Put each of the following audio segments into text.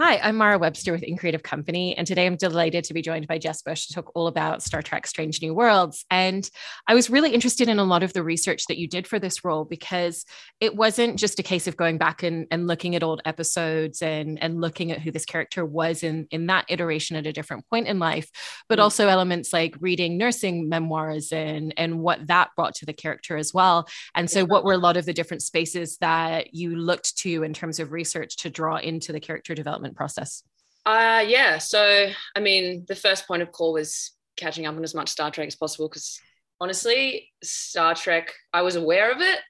Hi, I'm Mara Webster with In Creative Company, and today I'm delighted to be joined by Jess Bush to talk all about Star Trek Strange New Worlds. And I was really interested in a lot of the research that you did for this role because it wasn't just a case of going back and, and looking at old episodes and, and looking at who this character was in, in that iteration at a different point in life, but mm. also elements like reading nursing memoirs and, and what that brought to the character as well. And so, what were a lot of the different spaces that you looked to in terms of research to draw into the character development? Development process? Uh, yeah. So, I mean, the first point of call was catching up on as much Star Trek as possible because honestly, Star Trek, I was aware of it,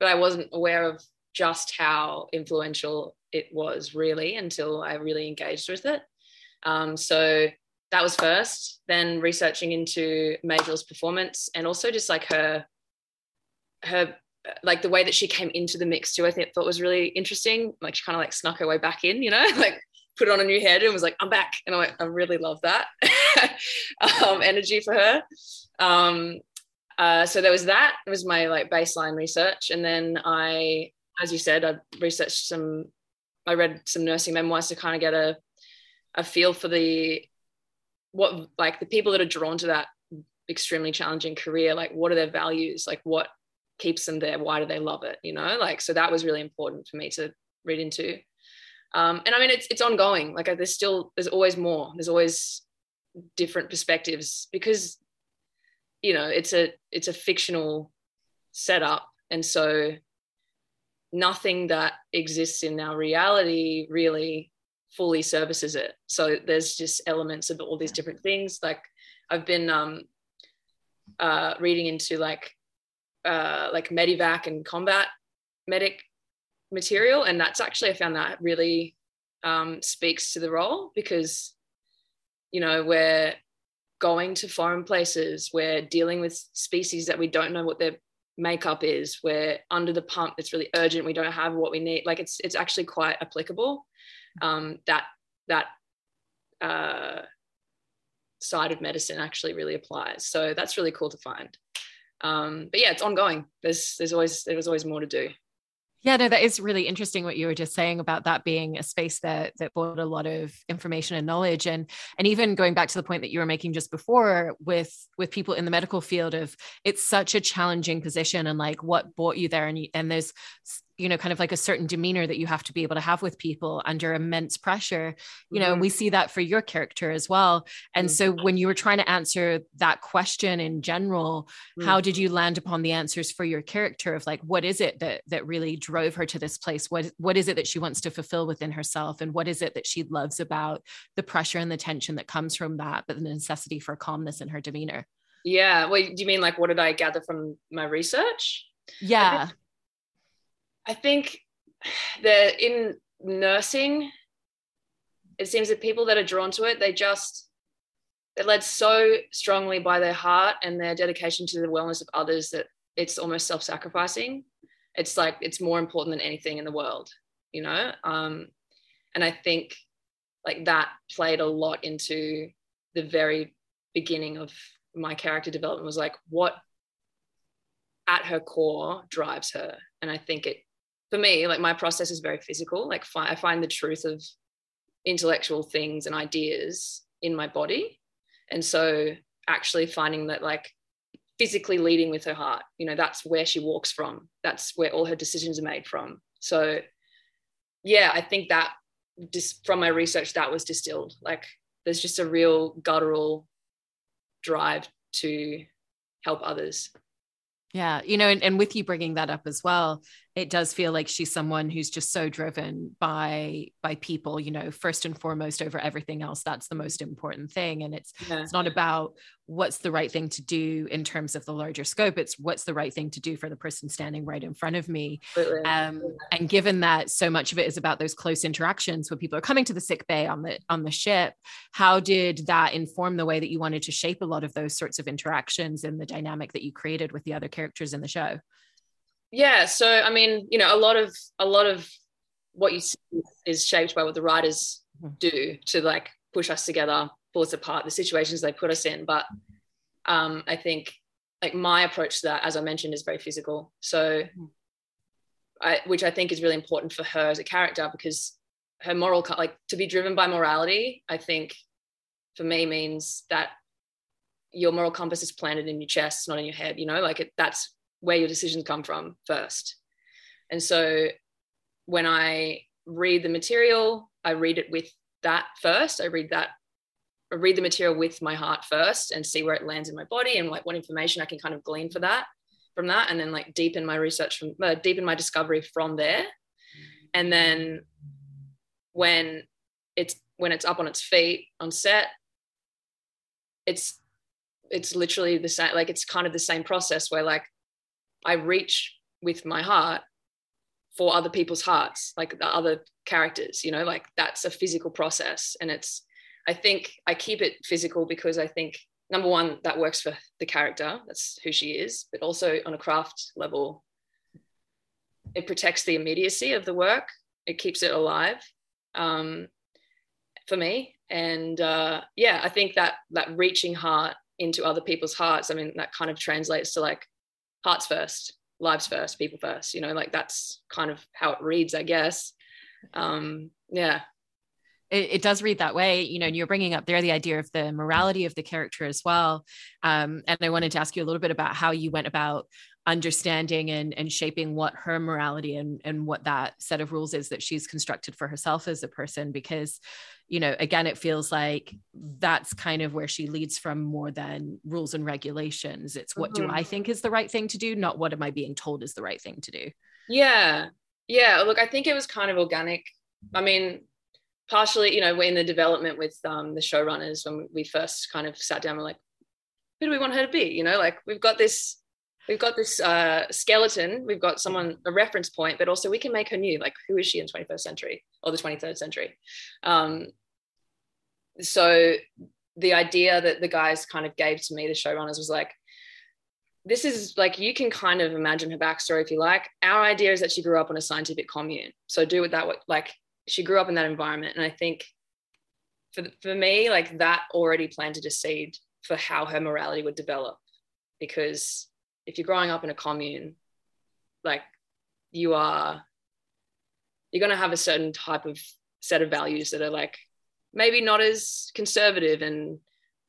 but I wasn't aware of just how influential it was really until I really engaged with it. Um, so that was first. Then researching into Majel's performance and also just like her, her like the way that she came into the mix too, I think thought was really interesting. Like she kind of like snuck her way back in, you know, like put on a new head and was like, I'm back. And like, I really love that um, energy for her. Um, uh, so there was that. It was my like baseline research. And then I, as you said, I researched some, I read some nursing memoirs to kind of get a, a feel for the, what like the people that are drawn to that extremely challenging career, like what are their values? Like what keeps them there why do they love it you know like so that was really important for me to read into um, and i mean it's it's ongoing. Like there's still there's always more. There's always different perspectives because you know it's a it's a fictional setup. And so nothing that exists in our reality really fully services it. So there's just elements of all these different things. Like i've been um uh reading into like uh, like medivac and combat medic material and that's actually i found that really um, speaks to the role because you know we're going to foreign places we're dealing with species that we don't know what their makeup is we're under the pump it's really urgent we don't have what we need like it's it's actually quite applicable um, that that uh, side of medicine actually really applies so that's really cool to find um, but yeah, it's ongoing. There's there's always there's always more to do. Yeah, no, that is really interesting what you were just saying about that being a space that that brought a lot of information and knowledge, and and even going back to the point that you were making just before with with people in the medical field of it's such a challenging position and like what brought you there, and you, and there's you know kind of like a certain demeanor that you have to be able to have with people under immense pressure you know mm-hmm. we see that for your character as well. And mm-hmm. so when you were trying to answer that question in general mm-hmm. how did you land upon the answers for your character of like what is it that that really drove her to this place? What what is it that she wants to fulfill within herself? And what is it that she loves about the pressure and the tension that comes from that but the necessity for calmness in her demeanor? Yeah. Well do you mean like what did i gather from my research? Yeah I think that in nursing, it seems that people that are drawn to it, they just they're led so strongly by their heart and their dedication to the wellness of others that it's almost self-sacrificing. It's like it's more important than anything in the world, you know. Um, and I think like that played a lot into the very beginning of my character development was like what at her core drives her and i think it for me, like my process is very physical. Like fi- I find the truth of intellectual things and ideas in my body. And so actually finding that like physically leading with her heart, you know, that's where she walks from. That's where all her decisions are made from. So yeah, I think that just from my research, that was distilled. Like there's just a real guttural drive to help others. Yeah, you know, and, and with you bringing that up as well, it does feel like she's someone who's just so driven by by people you know first and foremost over everything else that's the most important thing. And it's yeah. it's not about what's the right thing to do in terms of the larger scope it's what's the right thing to do for the person standing right in front of me. Um, and given that so much of it is about those close interactions when people are coming to the sick bay on the on the ship how did that inform the way that you wanted to shape a lot of those sorts of interactions and the dynamic that you created with the other characters in the show yeah so i mean you know a lot of a lot of what you see is shaped by what the writers mm-hmm. do to like push us together pull us apart the situations they put us in but um, i think like my approach to that as i mentioned is very physical so mm-hmm. I, which i think is really important for her as a character because her moral like to be driven by morality i think for me means that your moral compass is planted in your chest not in your head you know like it, that's where your decisions come from first. And so when i read the material i read it with that first. I read that I read the material with my heart first and see where it lands in my body and like what information i can kind of glean for that from that and then like deepen my research from uh, deepen my discovery from there. And then when it's when it's up on its feet on set it's it's literally the same like it's kind of the same process where like i reach with my heart for other people's hearts like the other characters you know like that's a physical process. And it's i think i keep it physical because i think number one that works for the character. That's who she is. But also on a craft level it protects the immediacy of the work. It keeps it alive um, for me. And uh, yeah i think that that reaching heart into other people's hearts i mean that kind of translates to like hearts first lives first people first you know like that's kind of how it reads i guess. Um yeah. It, it, does read that way you know and you're bringing up there the idea of the morality of the character as well. Um, and i wanted to ask you a little bit about how you went about understanding and, and shaping what her morality and, and what that set of rules is that she's constructed for herself as a person because you know again it feels like that's kind of where she leads from more than rules and regulations. It's what mm-hmm. do i think is the right thing to do not what am i being told is the right thing to do. Yeah. Yeah. Look i think it was kind of organic. I mean partially you know we're in the development with um, the showrunners when we first kind of sat down we're like who do we want her to be? You know like we've got this we've got this uh, skeleton. We've got someone a reference point but also we can make her new. Like who is she in 21st century or the 23rd century? Um, so the idea that the guys kind of gave to me the showrunners was like this is like you can kind of imagine her backstory if you like. Our idea is that she grew up on a scientific commune. So do with that what like she grew up in that environment. And i think for, for me like that already planted a seed for how her morality would develop because if you're growing up in a commune, like you are, you're going to have a certain type of set of values that are like maybe not as conservative and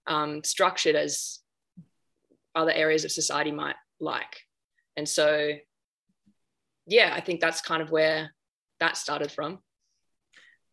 um, structured as other areas of society might like. And so, yeah, I think that's kind of where that started from.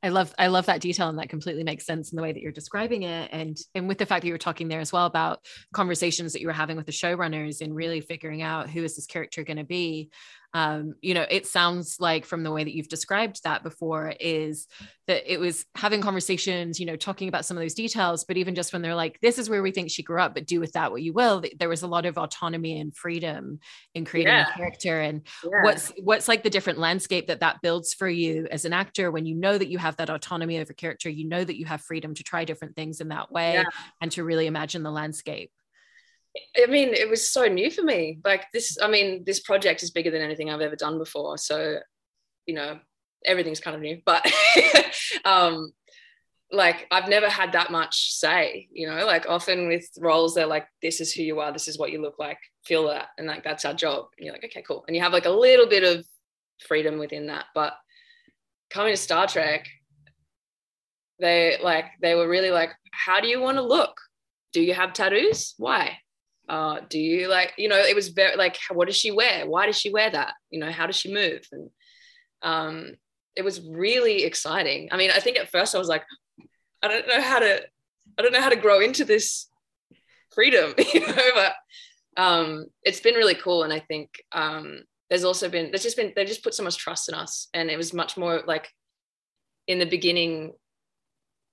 I love I love that detail and that completely makes sense in the way that you're describing it. And and with the fact that you were talking there as well about conversations that you were having with the showrunners and really figuring out who is this character going to be um, you know, it sounds like from the way that you've described that before is that it was having conversations, you know, talking about some of those details, but even just when they're like, this is where we think she grew up, but do with that what you will, there was a lot of autonomy and freedom in creating yeah. a character. And yeah. what's what's like the different landscape that that builds for you as an actor when you know that you have that autonomy over character, you know that you have freedom to try different things in that way yeah. and to really imagine the landscape. I mean, it was so new for me. Like this, I mean, this project is bigger than anything I've ever done before. So, you know, everything's kind of new. But um, like I've never had that much say, you know, like often with roles, they're like, this is who you are, this is what you look like, feel that. And like that's our job. And you're like, okay, cool. And you have like a little bit of freedom within that. But coming to Star Trek, they like they were really like, how do you want to look? Do you have tattoos? Why? Uh, do you like you know it was very like what does she wear? Why does she wear that? You know how does she move? And um, it was really exciting. I mean i think at first i was like i don't know how to i don't know how to grow into this freedom you know but um, it's been really cool. And i think um, there's also been there's just been they just put so much trust in us. And it was much more like in the beginning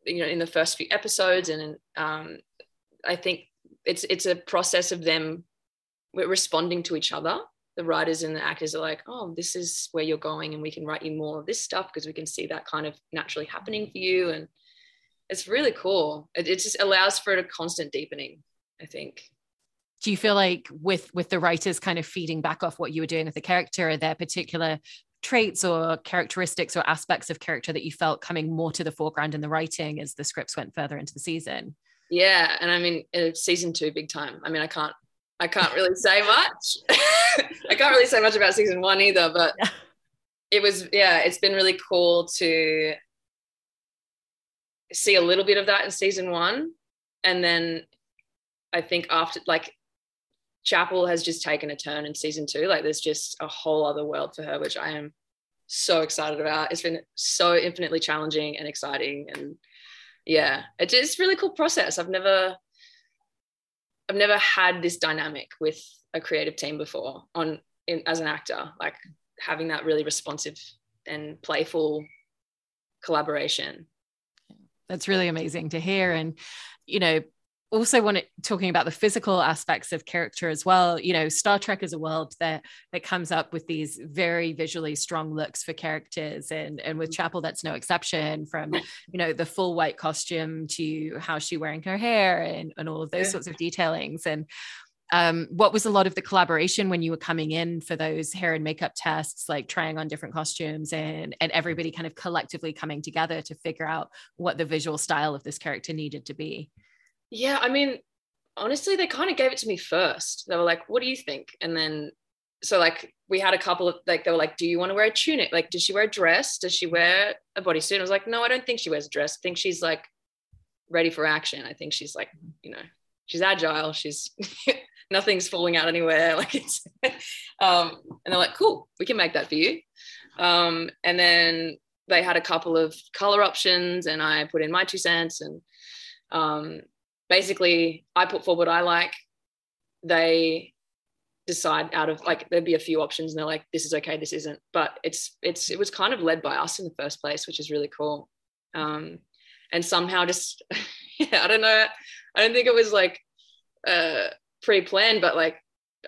you know in the first few episodes and um, i think it's it's a process of them responding to each other. The writers and the actors are like oh this is where you're going and we can write you more of this stuff because we can see that kind of naturally happening for you. And it's really cool. It, it just allows for a constant deepening i think. Do you feel like with with the writers kind of feeding back off what you were doing with the character are there particular traits or characteristics or aspects of character that you felt coming more to the foreground in the writing as the scripts went further into the season yeah and i mean uh, season two big time i mean i can't i can't really say much i can't really say much about season one either but yeah. it was yeah it's been really cool to see a little bit of that in season one. And then I think after like Chapel has just taken a turn in season two. Like there's just a whole other world for her, which I am so excited about. It's been so infinitely challenging and exciting. And yeah, it's just really cool process. I've never I've never had this dynamic with a creative team before on in, as an actor, like having that really responsive and playful collaboration. That's really amazing to hear. And, you know, also want to talking about the physical aspects of character as well you know star trek is a world that that comes up with these very visually strong looks for characters and and with chapel that's no exception from you know the full white costume to how she wearing her hair and, and all of those yeah. sorts of detailings and um, what was a lot of the collaboration when you were coming in for those hair and makeup tests, like trying on different costumes and and everybody kind of collectively coming together to figure out what the visual style of this character needed to be? Yeah, I mean, honestly, they kind of gave it to me first. They were like, "What do you think?" And then, so like, we had a couple of like, they were like, "Do you want to wear a tunic? Like, does she wear a dress? Does she wear a bodysuit?" I was like, "No, I don't think she wears a dress. I think she's like ready for action. I think she's like, you know, she's agile. She's nothing's falling out anywhere. Like it's, um, and they're like, cool, we can make that for you. Um, and then they had a couple of color options, and I put in my two cents. And um, basically, I put forward I like. They decide out of like there'd be a few options, and they're like, this is okay, this isn't. But it's it's it was kind of led by us in the first place, which is really cool. Um, and somehow just yeah, I don't know. I don't think it was like uh pre-planned, but like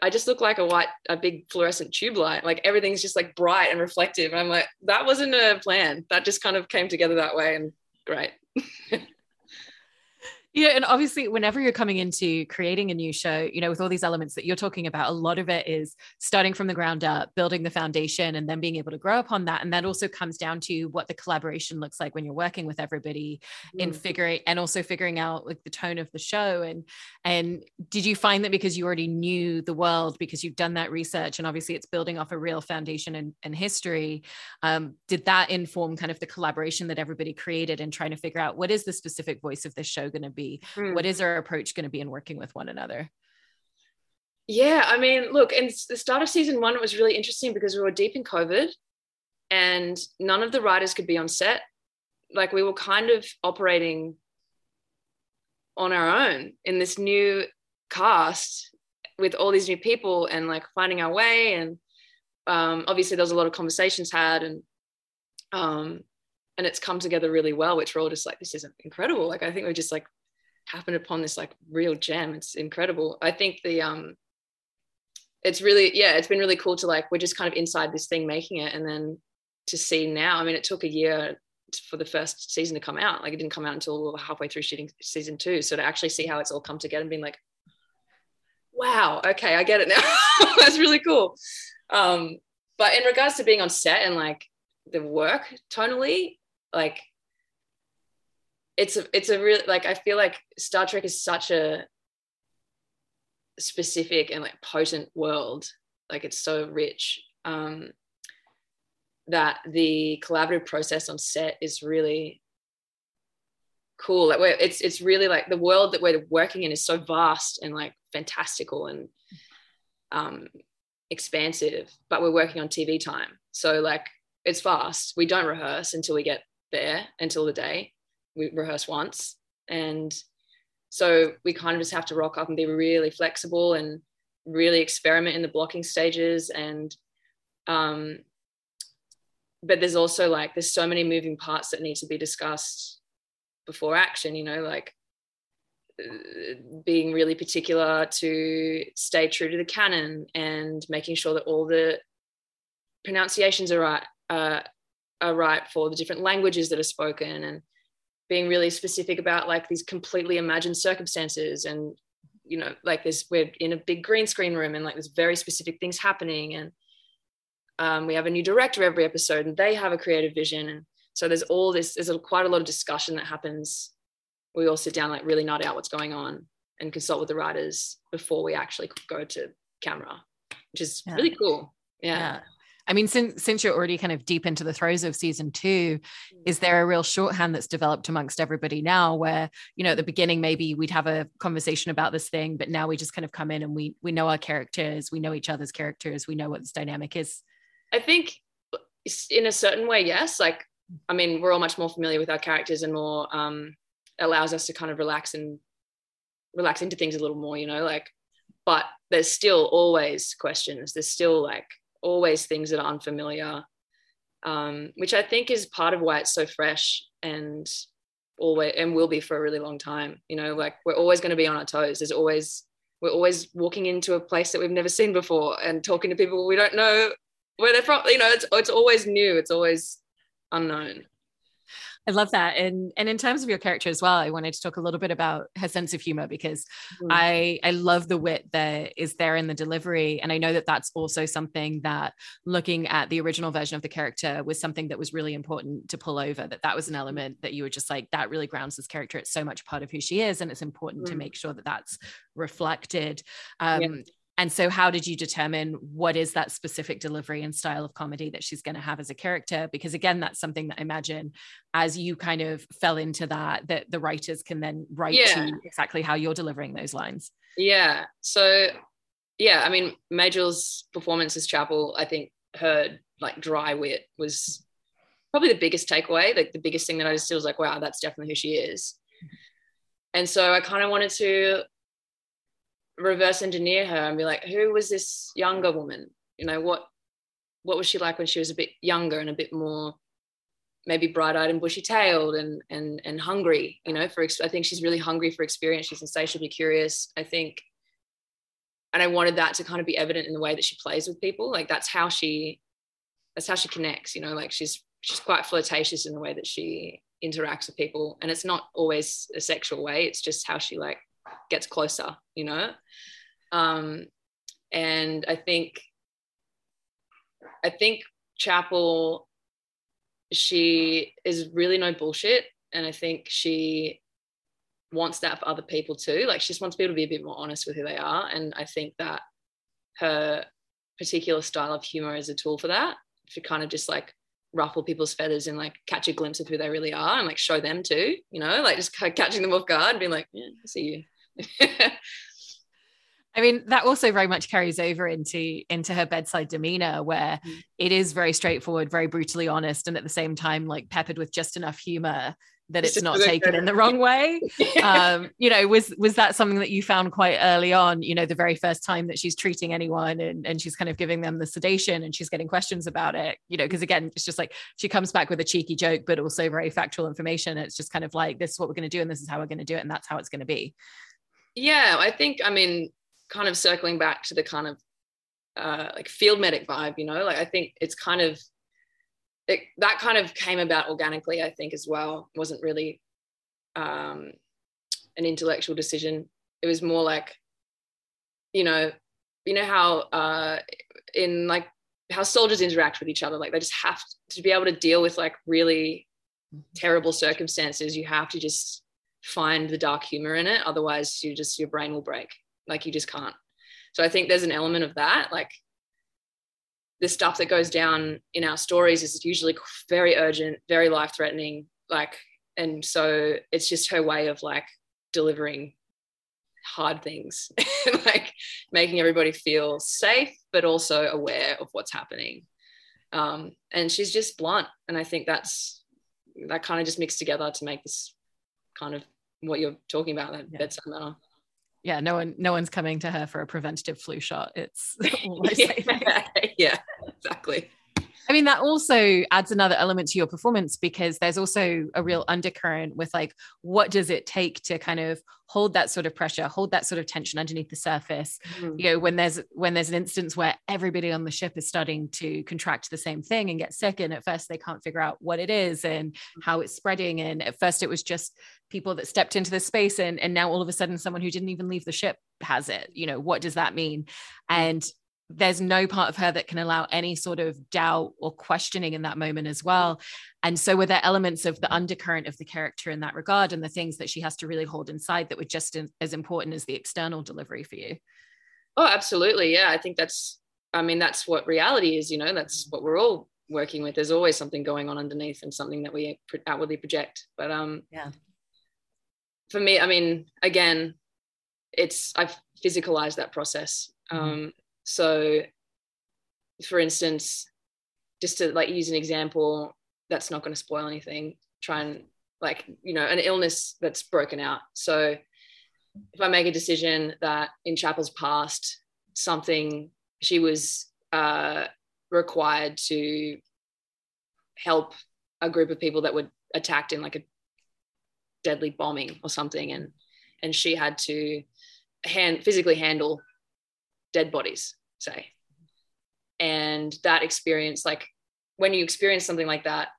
I just look like a white, a big fluorescent tube light. Like everything's just like bright and reflective. And I'm like, that wasn't a plan. That just kind of came together that way and great. Yeah, and obviously, whenever you're coming into creating a new show, you know, with all these elements that you're talking about, a lot of it is starting from the ground up, building the foundation, and then being able to grow upon that. And that also comes down to what the collaboration looks like when you're working with everybody mm. in figuring and also figuring out like the tone of the show. And and did you find that because you already knew the world, because you've done that research, and obviously it's building off a real foundation and, and history, um, did that inform kind of the collaboration that everybody created and trying to figure out what is the specific voice of this show going to be? Be? Mm. what is our approach going to be in working with one another? Yeah i mean look in the start of season one it was really interesting because we were deep in covid and none of the writers could be on set. Like we were kind of operating on our own in this new cast with all these new people and like finding our way and um, obviously there was a lot of conversations had and um, and it's come together really well which we're all just like this is incredible. Like i think we're just like happened upon this like real gem. It's incredible. I think the um it's really yeah, it's been really cool to like we're just kind of inside this thing making it and then to see now. I mean, it took a year for the first season to come out. Like it didn't come out until we were halfway through shooting season two. So to actually see how it's all come together and being like, wow, okay, I get it now. That's really cool. Um, but in regards to being on set and like the work tonally, like it's a it's a real like I feel like Star Trek is such a specific and like potent world. Like it's so rich. Um, that the collaborative process on set is really cool. Like we're, it's it's really like the world that we're working in is so vast and like fantastical and um, expansive. But we're working on TV time, so like it's fast. We don't rehearse until we get there, until the day we rehearse once. And so we kind of just have to rock up and be really flexible and really experiment in the blocking stages. And um but there's also like there's so many moving parts that need to be discussed before action you know like being really particular to stay true to the canon and making sure that all the pronunciations are right uh, are right for the different languages that are spoken. And being really specific about like these completely imagined circumstances and you know like there's we're in a big green screen room and like there's very specific things happening and um, we have a new director every episode and they have a creative vision and so there's all this there's a, quite a lot of discussion that happens we all sit down like really nut out what's going on and consult with the writers before we actually go to camera which is yeah. really cool yeah. yeah. I mean, since since you're already kind of deep into the throes of season two, mm. is there a real shorthand that's developed amongst everybody now where, you know, at the beginning maybe we'd have a conversation about this thing, but now we just kind of come in and we we know our characters, we know each other's characters, we know what this dynamic is? I think in a certain way, yes. Like, I mean, we're all much more familiar with our characters and more um allows us to kind of relax and relax into things a little more, you know, like but there's still always questions. There's still like always things that are unfamiliar, um, which I think is part of why it's so fresh and always and will be for a really long time. You know, like we're always going to be on our toes. There's always we're always walking into a place that we've never seen before and talking to people we don't know where they're from. You know, it's it's always new. It's always unknown. I love that. And and in terms of your character as well, I wanted to talk a little bit about her sense of humor because mm. I I love the wit that is there in the delivery, and I know that that's also something that looking at the original version of the character was something that was really important to pull over. That that was an mm. element that you were just like that really grounds this character. It's so much part of who she is, and it's important mm. to make sure that that's reflected. Um, yeah and so how did you determine what is that specific delivery and style of comedy that she's going to have as a character? Because again that's something that i imagine as you kind of fell into that that the writers can then write yeah. to exactly how you're delivering those lines. Yeah. So yeah i mean Majel's performance as chapel i think her like dry wit was probably the biggest takeaway like the biggest thing that i just was like wow that's definitely who she is. And so i kind of wanted to reverse engineer her and be like, who was this younger woman? You know, what what was she like when she was a bit younger and a bit more maybe bright-eyed and bushy-tailed and and and hungry you know for i think she's really hungry for experience. She's insatiably curious i think. And i wanted that to kind of be evident in the way that she plays with people. Like that's how she that's how she connects you know like she's she's quite flirtatious in the way that she interacts with people. And it's not always a sexual way it's just how she like gets closer, you know? Um, and I think, I think Chapel, she is really no bullshit. And I think she wants that for other people too. Like she just wants people to be a bit more honest with who they are. And I think that her particular style of humor is a tool for that, to kind of just like ruffle people's feathers and like catch a glimpse of who they really are and like show them too, you know, like just catching them off guard, being like, yeah, I see you. I mean, that also very much carries over into into her bedside demeanor, where mm. it is very straightforward, very brutally honest, and at the same time, like peppered with just enough humor that it's, it's not taken in the wrong way. um, you know, was was that something that you found quite early on? You know, the very first time that she's treating anyone and and she's kind of giving them the sedation and she's getting questions about it. You know, because again, it's just like she comes back with a cheeky joke, but also very factual information. It's just kind of like this is what we're going to do, and this is how we're going to do it, and that's how it's going to be. Yeah, I think I mean, kind of circling back to the kind of uh, like field medic vibe, you know, like I think it's kind of it, that kind of came about organically. I think as well it wasn't really um, an intellectual decision. It was more like, you know, you know how uh, in like how soldiers interact with each other. Like they just have to be able to deal with like really terrible circumstances. You have to just find the dark humor in it. Otherwise you just your brain will break. Like you just can't. So i think there's an element of that. Like the stuff that goes down in our stories is usually very urgent very life threatening like and so it's just her way of like delivering hard things like making everybody feel safe but also aware of what's happening. Um, and she's just blunt and i think that's that kind of just mixed together to make this kind of what you're talking about that yeah. bedside manner yeah no one no one's coming to her for a preventative flu shot. It's yeah, yeah exactly I mean, that also adds another element to your performance because there's also a real undercurrent with like, what does it take to kind of hold that sort of pressure, hold that sort of tension underneath the surface? Mm-hmm. You know, when there's when there's an instance where everybody on the ship is starting to contract the same thing and get sick, and at first they can't figure out what it is and mm-hmm. how it's spreading. And at first it was just people that stepped into the space, and and now all of a sudden someone who didn't even leave the ship has it. You know, what does that mean? Mm-hmm. And there's no part of her that can allow any sort of doubt or questioning in that moment as well. And so, were there elements of the undercurrent of the character in that regard and the things that she has to really hold inside that were just as important as the external delivery for you? Oh, absolutely. Yeah. I think that's I mean, that's what reality is, you know, that's what we're all working with. There's always something going on underneath and something that we outwardly project. But um, yeah, for me, I mean, again, it's I've physicalized that process. Mm-hmm. Um, so, for instance, just to like use an example that's not going to spoil anything. Try and like you know an illness that's broken out. So, if I make a decision that in Chapel's past something she was uh, required to help a group of people that were attacked in like a deadly bombing or something and and she had to hand physically handle dead bodies say. And that experience like when you experience something like that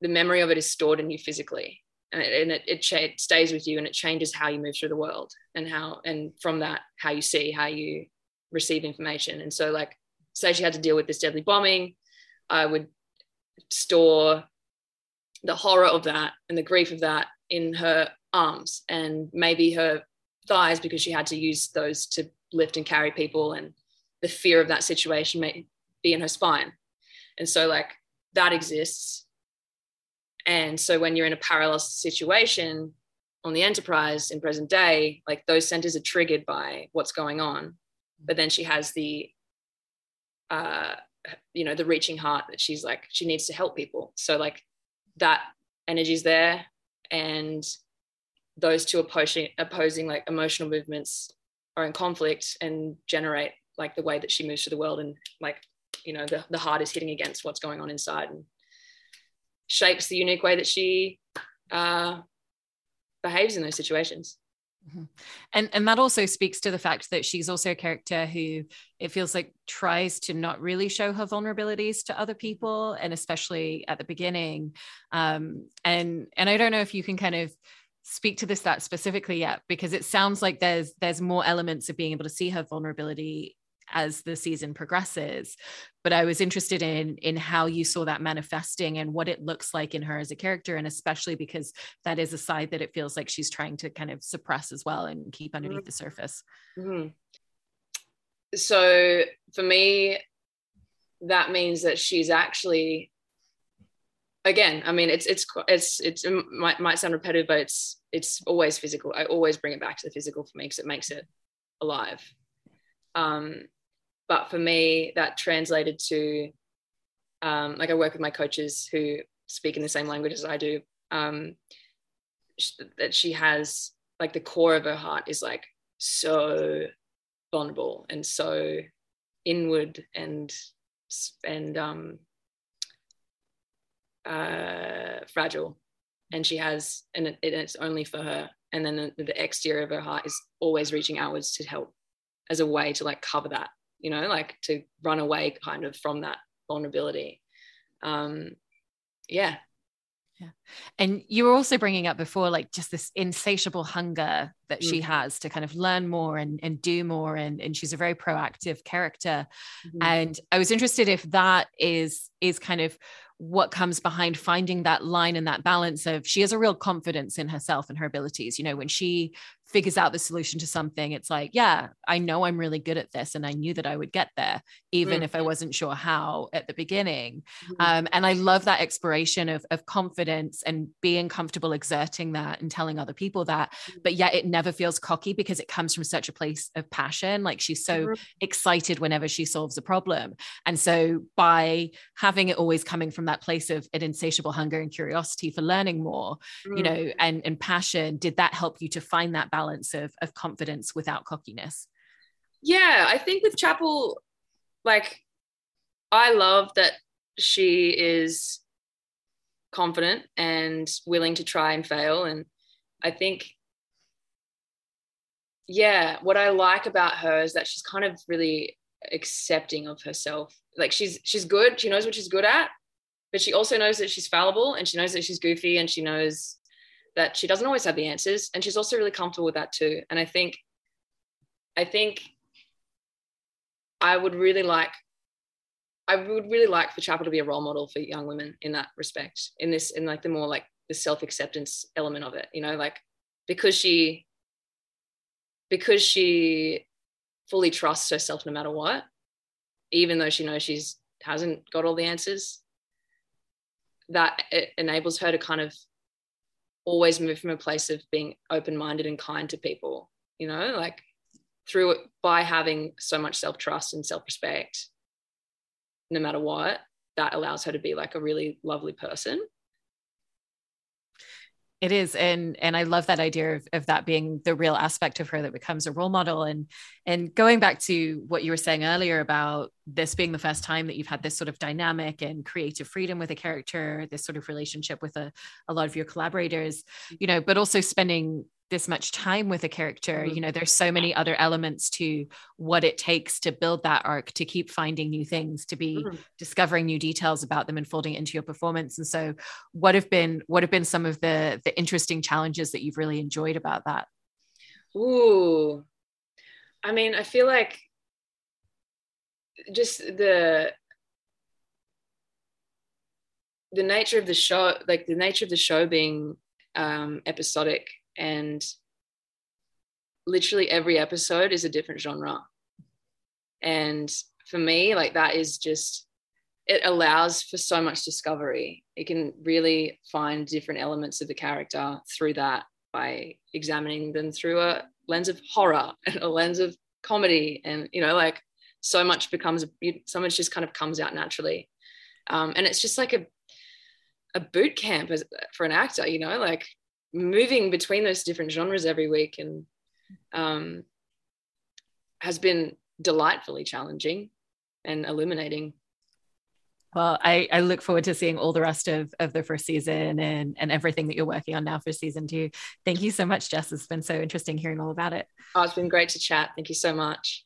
the memory of it is stored in you physically. And it, and it, it, stays with you and it changes how you move through the world and how and from that how you see how you receive information. And so like say she had to deal with this deadly bombing i would store the horror of that and the grief of that in her arms and maybe her thighs because she had to use those to lift and carry people and the fear of that situation may be in her spine. And so like that exists. And so when you're in a parallel situation on the enterprise in present day like those centers are triggered by what's going on. But then she has the uh you know the reaching heart that she's like she needs to help people. So like that energy's there and those two opposing opposing like emotional movements are in conflict and generate like the way that she moves through the world and like you know the, the heart is hitting against what's going on inside and shapes the unique way that she uh, behaves in those situations Mm-hmm. And and that also speaks to the fact that she's also a character who it feels like tries to not really show her vulnerabilities to other people, and especially at the beginning. Um, and and I don't know if you can kind of speak to this that specifically yet because it sounds like there's there's more elements of being able to see her vulnerability as the season progresses but i was interested in in how you saw that manifesting and what it looks like in her as a character and especially because that is a side that it feels like she's trying to kind of suppress as well and keep underneath mm-hmm. the surface mm-hmm. so for me that means that she's actually again i mean it's it's it's it's it might, might sound repetitive but it's it's always physical. I always bring it back to the physical for me because it makes it alive. Um but for me that translated to um, like i work with my coaches who speak in the same language as i do um, that she has like the core of her heart is like so vulnerable and so inward and and um uh fragile and she has and it, it's only for her and then the, the exterior of her heart is always reaching outwards to help as a way to like cover that you know, like to run away kind of from that vulnerability. Um, yeah. Yeah. And you were also bringing up before, like just this insatiable hunger that mm. she has to kind of learn more and, and do more. And, and she's a very proactive character. Mm-hmm. And I was interested if that is, is kind of what comes behind finding that line and that balance of she has a real confidence in herself and her abilities. You know, when she figures out the solution to something it's like yeah i know i'm really good at this and i knew that i would get there even mm. if i wasn't sure how at the beginning mm. um, and i love that exploration of, of confidence and being comfortable exerting that and telling other people that mm. but yet it never feels cocky because it comes from such a place of passion like she's so excited whenever she solves a problem and so by having it always coming from that place of an insatiable hunger and curiosity for learning more you know and and passion did that help you to find that balance of, of confidence without cockiness? Yeah i think with chapel like i love that she is confident and willing to try and fail and i think yeah what i like about her is that she's kind of really accepting of herself. Like she's she's good she knows what she's good at but she also knows that she's fallible and she knows that she's goofy and she knows that she doesn't always have the answers and she's also really comfortable with that too and i think i think i would really like i would really like for chapel to be a role model for young women in that respect in this in like the more like the self-acceptance element of it you know like because she because she fully trusts herself no matter what, even though she knows she's hasn't got all the answers. That it enables her to kind of always move from a place of being open-minded and kind to people, you know, like through it by having so much self-trust and self-respect, no matter what, that allows her to be like a really lovely person it is and and i love that idea of, of that being the real aspect of her that becomes a role model. And and going back to what you were saying earlier about this being the first time that you've had this sort of dynamic and creative freedom with a character this sort of relationship with a, a lot of your collaborators you know but also spending this much time with a character mm-hmm. you know there's so many other elements to what it takes to build that arc to keep finding new things to be mm-hmm. discovering new details about them and folding it into your performance and so what have been what have been some of the the interesting challenges that you've really enjoyed about that ooh i mean i feel like just the the nature of the show like the nature of the show being um episodic and literally every episode is a different genre. And for me like that is just it allows for so much discovery. It can really find different elements of the character through that by examining them through a lens of horror and a lens of comedy. And you know like so much becomes so much just kind of comes out naturally. Um, and it's just like a a boot camp as, for an actor you know like moving between those different genres every week and um, has been delightfully challenging and illuminating. Well, I, I look forward to seeing all the rest of, of the first season and, and everything that you're working on now for season two. Thank you so much, Jess. It's been so interesting hearing all about it. Oh, it's been great to chat. Thank you so much.